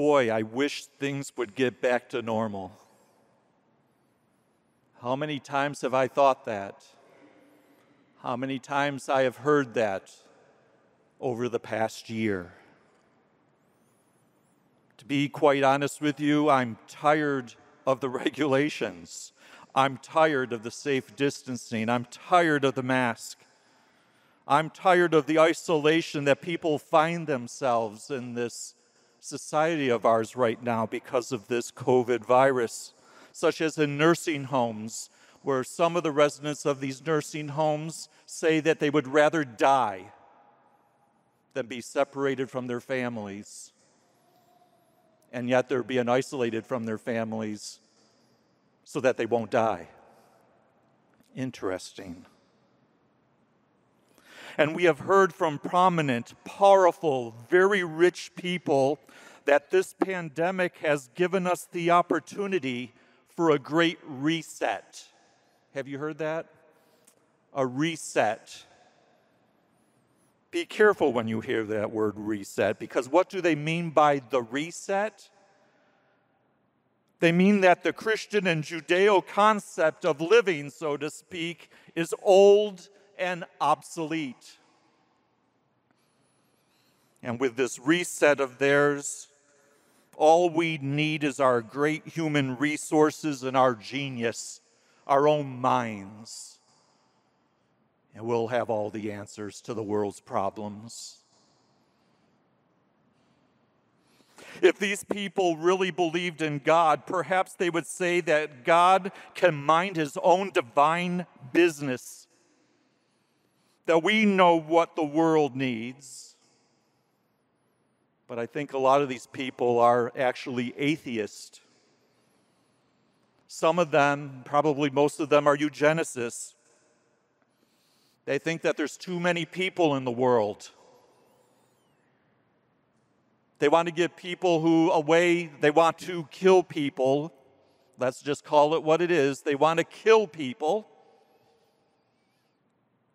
boy, I wish things would get back to normal. How many times have I thought that? How many times I have heard that over the past year? To be quite honest with you, I'm tired of the regulations. I'm tired of the safe distancing. I'm tired of the mask. I'm tired of the isolation that people find themselves in this society of ours right now because of this COVID virus, such as in nursing homes, where some of the residents of these nursing homes say that they would rather die than be separated from their families. And yet they're being isolated from their families so that they won't die. Interesting. And we have heard from prominent, powerful, very rich people that this pandemic has given us the opportunity for a great reset. Have you heard that? A reset. Be careful when you hear that word reset because what do they mean by the reset? They mean that the Christian and Judeo concept of living, so to speak, is old and obsolete. And with this reset of theirs, all we need is our great human resources and our genius, our own minds. And we'll have all the answers to the world's problems. If these people really believed in God, perhaps they would say that God can mind his own divine business that we know what the world needs. But I think a lot of these people are actually atheists. Some of them, probably most of them, are eugenicists. They think that there's too many people in the world. They want to give people who away, they want to kill people. Let's just call it what it is. They want to kill people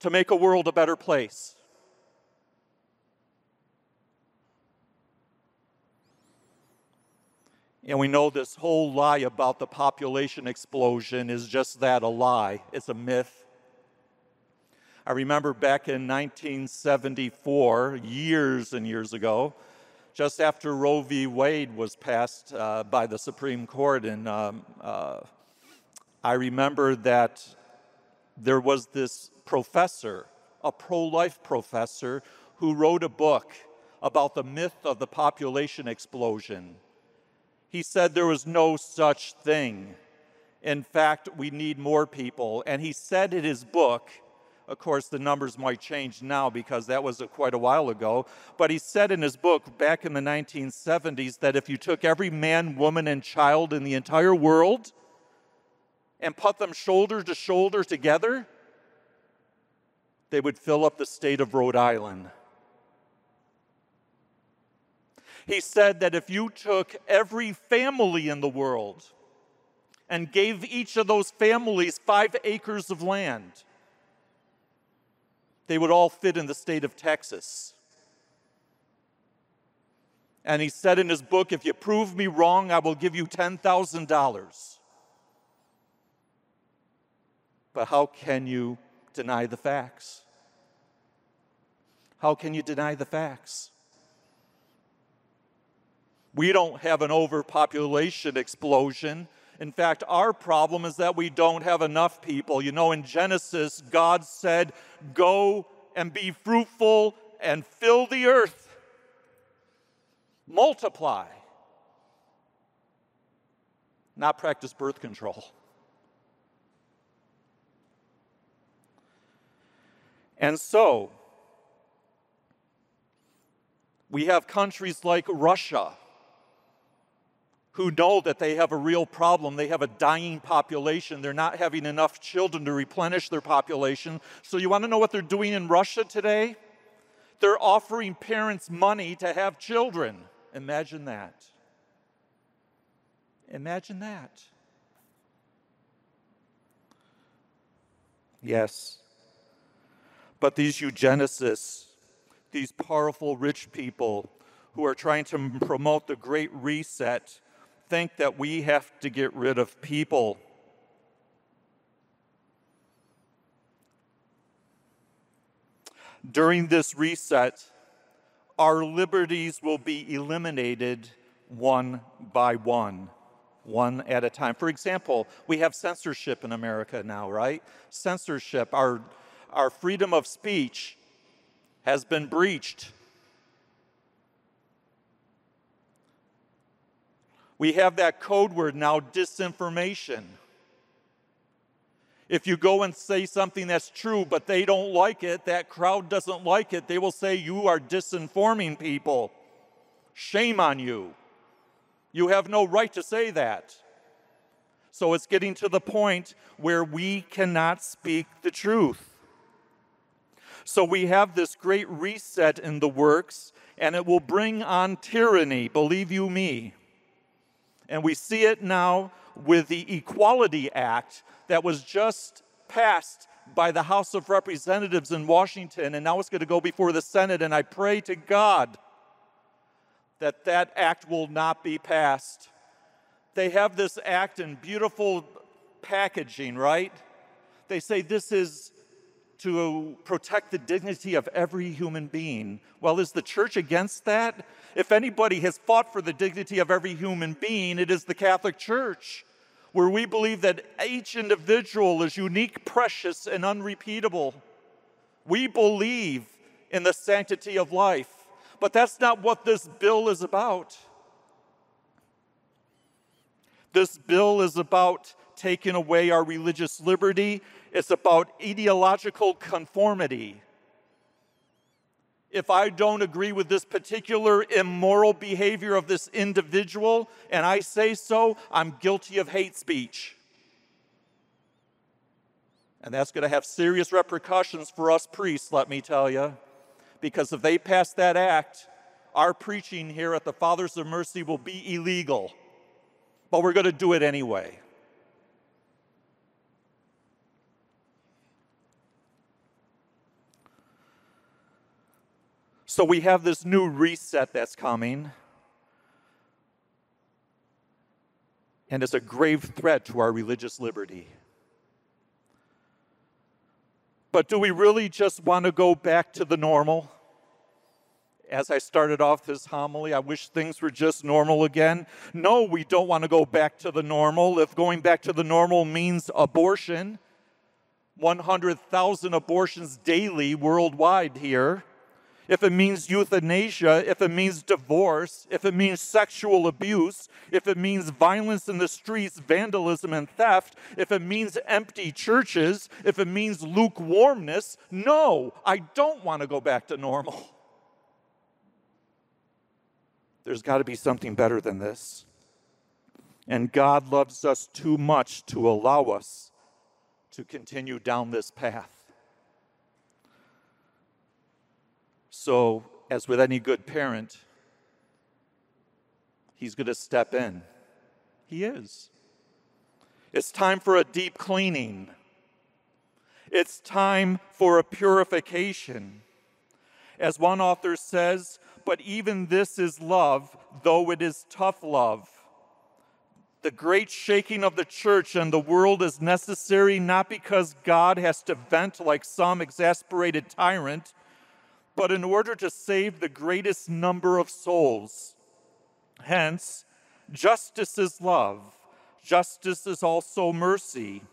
to make a world a better place. And we know this whole lie about the population explosion is just that a lie. It's a myth. I remember back in 1974, years and years ago, just after Roe v. Wade was passed uh, by the Supreme Court, and um, uh, I remember that there was this professor, a pro life professor, who wrote a book about the myth of the population explosion. He said there was no such thing. In fact, we need more people. And he said in his book, of course, the numbers might change now because that was quite a while ago. But he said in his book back in the 1970s that if you took every man, woman, and child in the entire world and put them shoulder to shoulder together, they would fill up the state of Rhode Island. He said that if you took every family in the world and gave each of those families five acres of land, they would all fit in the state of Texas. And he said in his book, If you prove me wrong, I will give you $10,000. But how can you deny the facts? How can you deny the facts? We don't have an overpopulation explosion. In fact, our problem is that we don't have enough people. You know, in Genesis, God said, Go and be fruitful and fill the earth, multiply, not practice birth control. And so, we have countries like Russia who know that they have a real problem. They have a dying population. They're not having enough children to replenish their population. So, you want to know what they're doing in Russia today? They're offering parents money to have children. Imagine that. Imagine that. Yes. But these eugenicists, these powerful rich people who are trying to promote the Great Reset think that we have to get rid of people. During this reset, our liberties will be eliminated one by one, one at a time. For example, we have censorship in America now, right? Censorship, our, our freedom of speech has been breached. We have that code word now, disinformation. If you go and say something that's true, but they don't like it, that crowd doesn't like it, they will say you are disinforming people. Shame on you. You have no right to say that. So it's getting to the point where we cannot speak the truth. So we have this great reset in the works, and it will bring on tyranny, believe you me. And we see it now with the Equality Act that was just passed by the House of Representatives in Washington, and now it's going to go before the Senate. And I pray to God that that act will not be passed. They have this act in beautiful packaging, right? They say this is to protect the dignity of every human being. Well, is the church against that? If anybody has fought for the dignity of every human being, it is the Catholic Church, where we believe that each individual is unique, precious, and unrepeatable. We believe in the sanctity of life, but that's not what this bill is about. This bill is about taking away our religious liberty it's about ideological conformity. If I don't agree with this particular immoral behavior of this individual and I say so, I'm guilty of hate speech. And that's going to have serious repercussions for us priests, let me tell you. Because if they pass that act, our preaching here at the Fathers of Mercy will be illegal. But we're going to do it anyway. So we have this new reset that's coming. And it's a grave threat to our religious liberty. But do we really just want to go back to the normal? As I started off this homily, I wish things were just normal again. No, we don't want to go back to the normal. If going back to the normal means abortion, 100,000 abortions daily worldwide here if it means euthanasia, if it means divorce, if it means sexual abuse, if it means violence in the streets, vandalism, and theft, if it means empty churches, if it means lukewarmness, no, I don't want to go back to normal. There's got to be something better than this. And God loves us too much to allow us to continue down this path. So, as with any good parent, he's going to step in. He is. It's time for a deep cleaning. It's time for a purification. As one author says, but even this is love, though it is tough love. The great shaking of the church and the world is necessary not because God has to vent like some exasperated tyrant but in order to save the greatest number of souls. Hence, justice is love, justice is also mercy.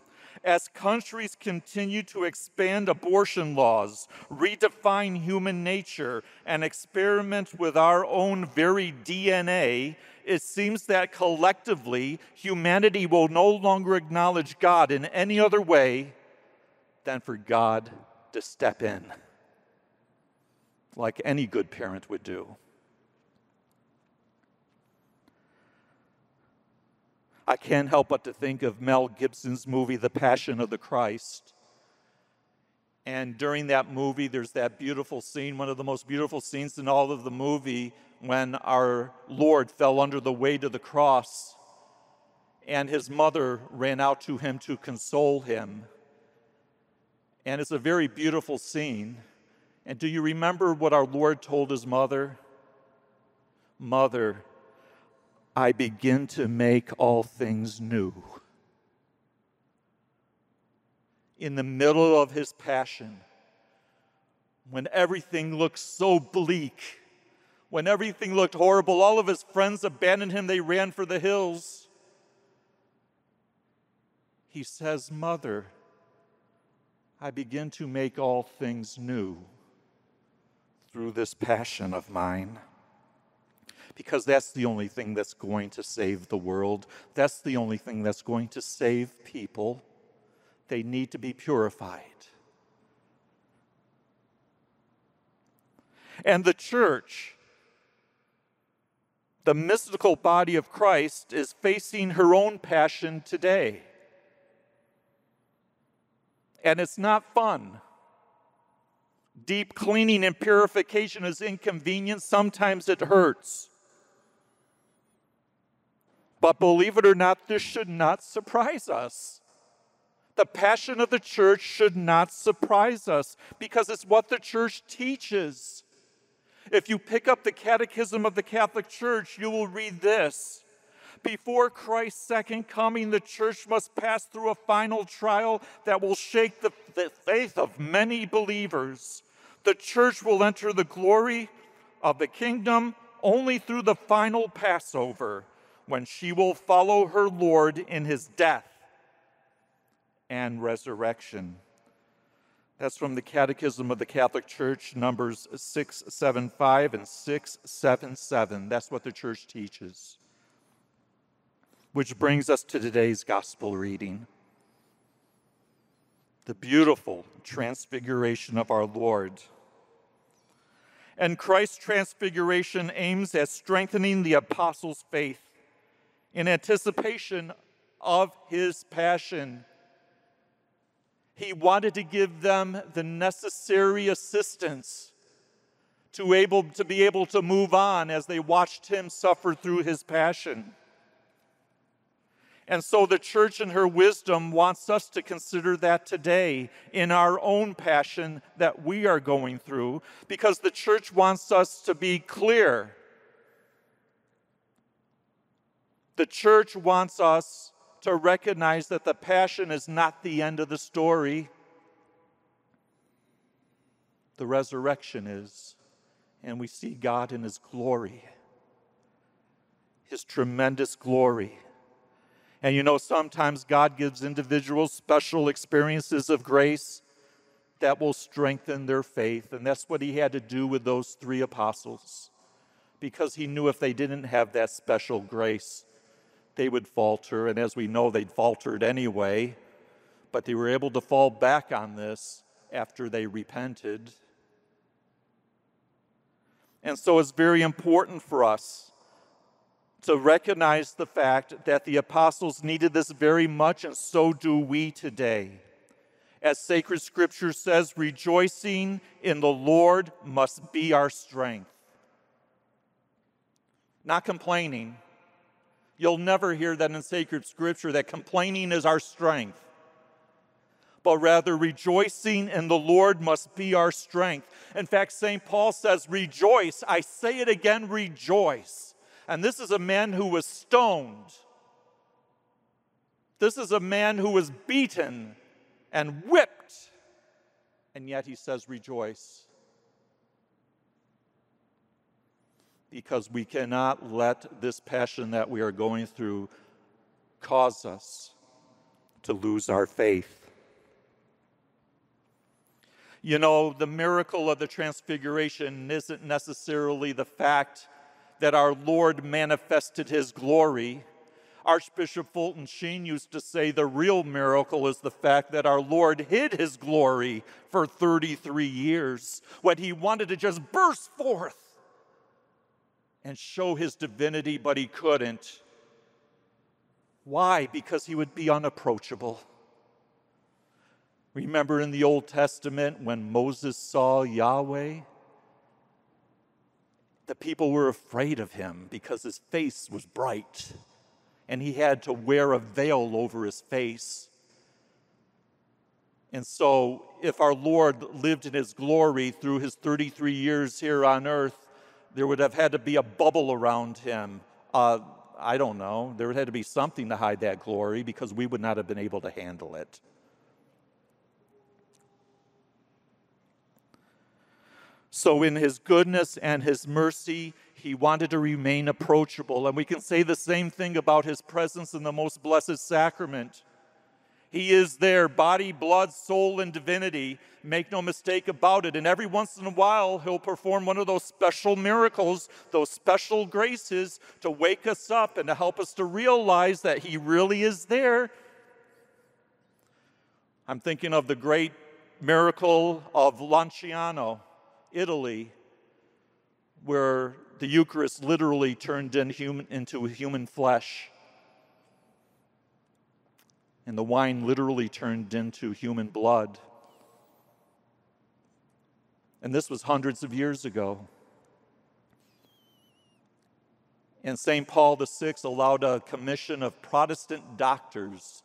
As countries continue to expand abortion laws, redefine human nature, and experiment with our own very DNA, it seems that collectively humanity will no longer acknowledge God in any other way than for God to step in like any good parent would do. I can't help but to think of Mel Gibson's movie, The Passion of the Christ. And during that movie, there's that beautiful scene, one of the most beautiful scenes in all of the movie, when our Lord fell under the weight of the cross and his mother ran out to him to console him. And it's a very beautiful scene. And do you remember what our Lord told his mother? Mother, I begin to make all things new. In the middle of his passion, when everything looked so bleak, when everything looked horrible, all of his friends abandoned him, they ran for the hills. He says, Mother, I begin to make all things new through this passion of mine. Because that's the only thing that's going to save the world. That's the only thing that's going to save people. They need to be purified. And the church, the mystical body of Christ, is facing her own passion today and it's not fun. Deep cleaning and purification is inconvenient. Sometimes it hurts. But believe it or not, this should not surprise us. The passion of the church should not surprise us because it's what the church teaches. If you pick up the Catechism of the Catholic Church, you will read this before Christ's second coming, the church must pass through a final trial that will shake the, the faith of many believers. The church will enter the glory of the kingdom only through the final Passover, when she will follow her Lord in his death and resurrection. That's from the Catechism of the Catholic Church, numbers 675 and 677. That's what the church teaches. Which brings us to today's gospel reading. The beautiful transfiguration of our Lord. And Christ's transfiguration aims at strengthening the apostles' faith in anticipation of his passion. He wanted to give them the necessary assistance to, able, to be able to move on as they watched him suffer through his passion. And so the church, in her wisdom, wants us to consider that today in our own passion that we are going through, because the church wants us to be clear. The church wants us to recognize that the passion is not the end of the story, the resurrection is. And we see God in His glory, His tremendous glory. And you know, sometimes God gives individuals special experiences of grace that will strengthen their faith. And that's what he had to do with those three apostles. Because he knew if they didn't have that special grace, they would falter. And as we know, they'd faltered anyway. But they were able to fall back on this after they repented. And so it's very important for us to recognize the fact that the apostles needed this very much, and so do we today. As sacred scripture says, rejoicing in the Lord must be our strength. Not complaining. You'll never hear that in sacred scripture that complaining is our strength. But rather, rejoicing in the Lord must be our strength. In fact, St. Paul says, Rejoice. I say it again, rejoice. And this is a man who was stoned. This is a man who was beaten and whipped. And yet he says, Rejoice. Because we cannot let this passion that we are going through cause us to lose our faith. You know, the miracle of the transfiguration isn't necessarily the fact that our Lord manifested his glory. Archbishop Fulton Sheen used to say the real miracle is the fact that our Lord hid his glory for 33 years when he wanted to just burst forth and show his divinity, but he couldn't. Why? Because he would be unapproachable. Remember in the Old Testament when Moses saw Yahweh? The people were afraid of him because his face was bright and he had to wear a veil over his face. And so, if our Lord lived in his glory through his 33 years here on earth, There would have had to be a bubble around him. Uh, I don't know. There would have to be something to hide that glory because we would not have been able to handle it. So, in his goodness and his mercy, he wanted to remain approachable. And we can say the same thing about his presence in the most blessed sacrament. He is there, body, blood, soul, and divinity. Make no mistake about it. And every once in a while, he'll perform one of those special miracles, those special graces to wake us up and to help us to realize that he really is there. I'm thinking of the great miracle of Lanciano Italy, where the Eucharist literally turned in human, into human flesh. And the wine literally turned into human blood. And this was hundreds of years ago. And St. Paul VI allowed a commission of Protestant doctors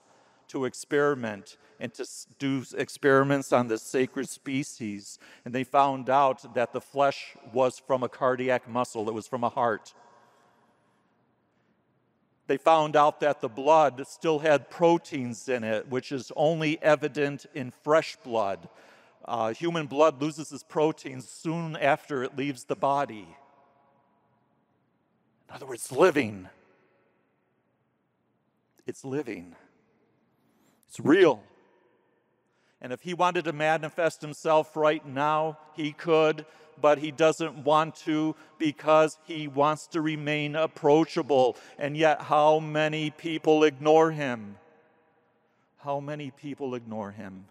to experiment and to do experiments on the sacred species. And they found out that the flesh was from a cardiac muscle, it was from a heart. They found out that the blood still had proteins in it, which is only evident in fresh blood. Uh, human blood loses its proteins soon after it leaves the body. In other words, living. It's living. It's real. And if he wanted to manifest himself right now, he could, but he doesn't want to because he wants to remain approachable. And yet, how many people ignore him? How many people ignore him?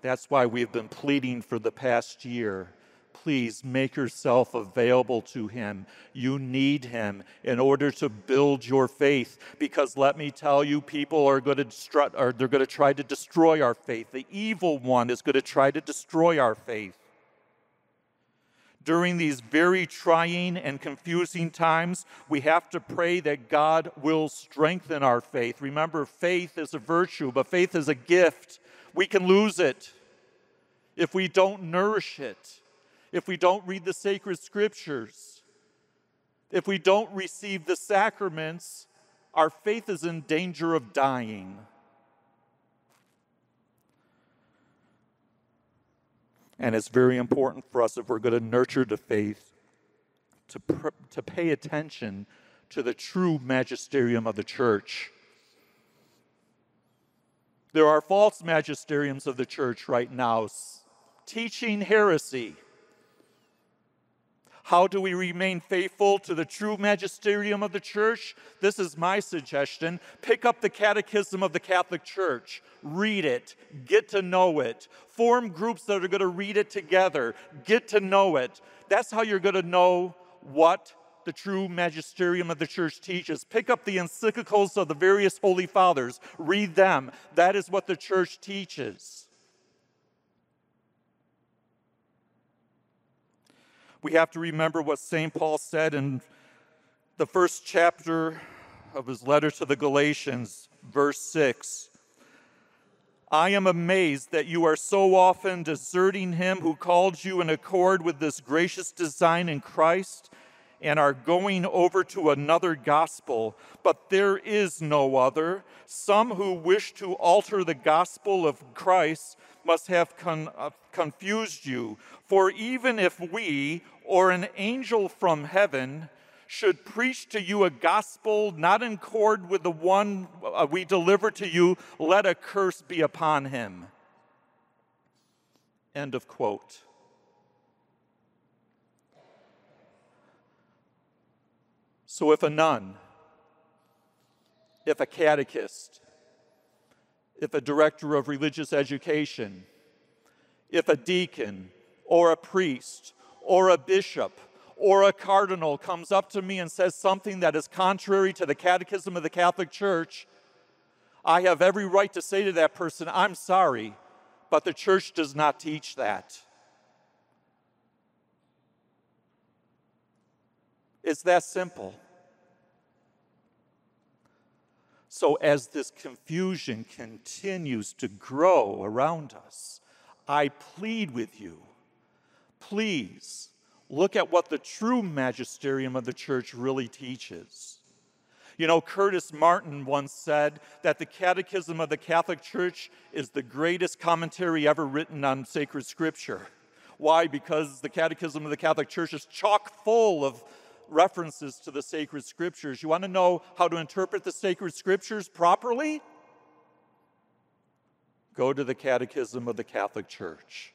That's why we've been pleading for the past year please make yourself available to Him. You need Him in order to build your faith. Because let me tell you, people are going to or they're going to try to destroy our faith. The evil one is going to try to destroy our faith. During these very trying and confusing times, we have to pray that God will strengthen our faith. Remember, faith is a virtue, but faith is a gift. We can lose it if we don't nourish it if we don't read the sacred scriptures, if we don't receive the sacraments, our faith is in danger of dying. And it's very important for us if we're going to nurture the faith to, pr- to pay attention to the true magisterium of the church. There are false magisteriums of the church right now teaching heresy how do we remain faithful to the true magisterium of the church? This is my suggestion. Pick up the Catechism of the Catholic Church, read it, get to know it, form groups that are going to read it together, get to know it. That's how you're going to know what the true magisterium of the church teaches. Pick up the encyclicals of the various holy fathers, read them. That is what the church teaches. We have to remember what St. Paul said in the first chapter of his letter to the Galatians, verse 6. I am amazed that you are so often deserting him who called you in accord with this gracious design in Christ and are going over to another gospel, but there is no other. Some who wish to alter the gospel of Christ must have con- uh, confused you. For even if we or an angel from heaven should preach to you a gospel not in accord with the one uh, we deliver to you, let a curse be upon him. End of quote. So if a nun, if a catechist, if a director of religious education, if a deacon or a priest or a bishop or a cardinal comes up to me and says something that is contrary to the catechism of the Catholic Church, I have every right to say to that person, I'm sorry, but the church does not teach that. It's that simple. So, as this confusion continues to grow around us, I plead with you please look at what the true magisterium of the church really teaches. You know, Curtis Martin once said that the Catechism of the Catholic Church is the greatest commentary ever written on sacred scripture. Why? Because the Catechism of the Catholic Church is chock full of references to the sacred scriptures. You want to know how to interpret the sacred scriptures properly? Go to the Catechism of the Catholic Church.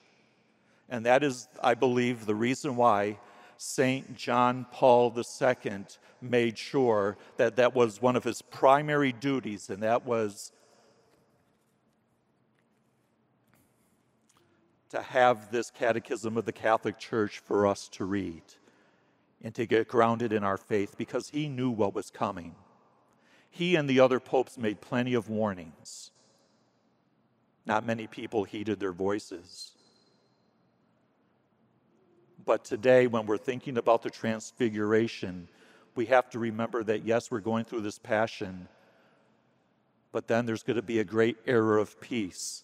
And that is, I believe, the reason why St. John Paul II made sure that that was one of his primary duties, and that was to have this catechism of the Catholic Church for us to read and to get grounded in our faith because he knew what was coming. He and the other popes made plenty of warnings. Not many people heeded their voices. But today, when we're thinking about the transfiguration, we have to remember that yes, we're going through this passion, but then there's going to be a great era of peace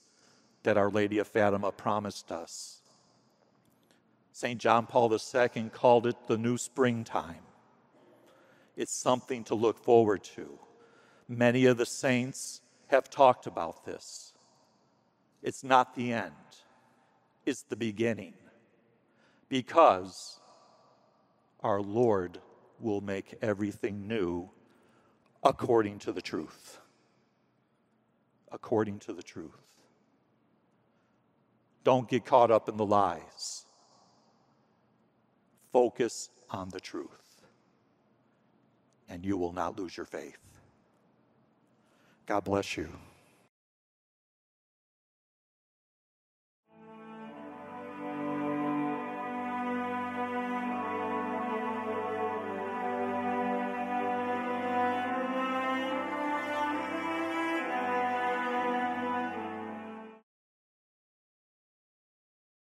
that Our Lady of Fatima promised us. St. John Paul II called it the new springtime. It's something to look forward to. Many of the saints have talked about this. It's not the end, it's the beginning. Because our Lord will make everything new according to the truth. According to the truth. Don't get caught up in the lies. Focus on the truth, and you will not lose your faith. God bless you.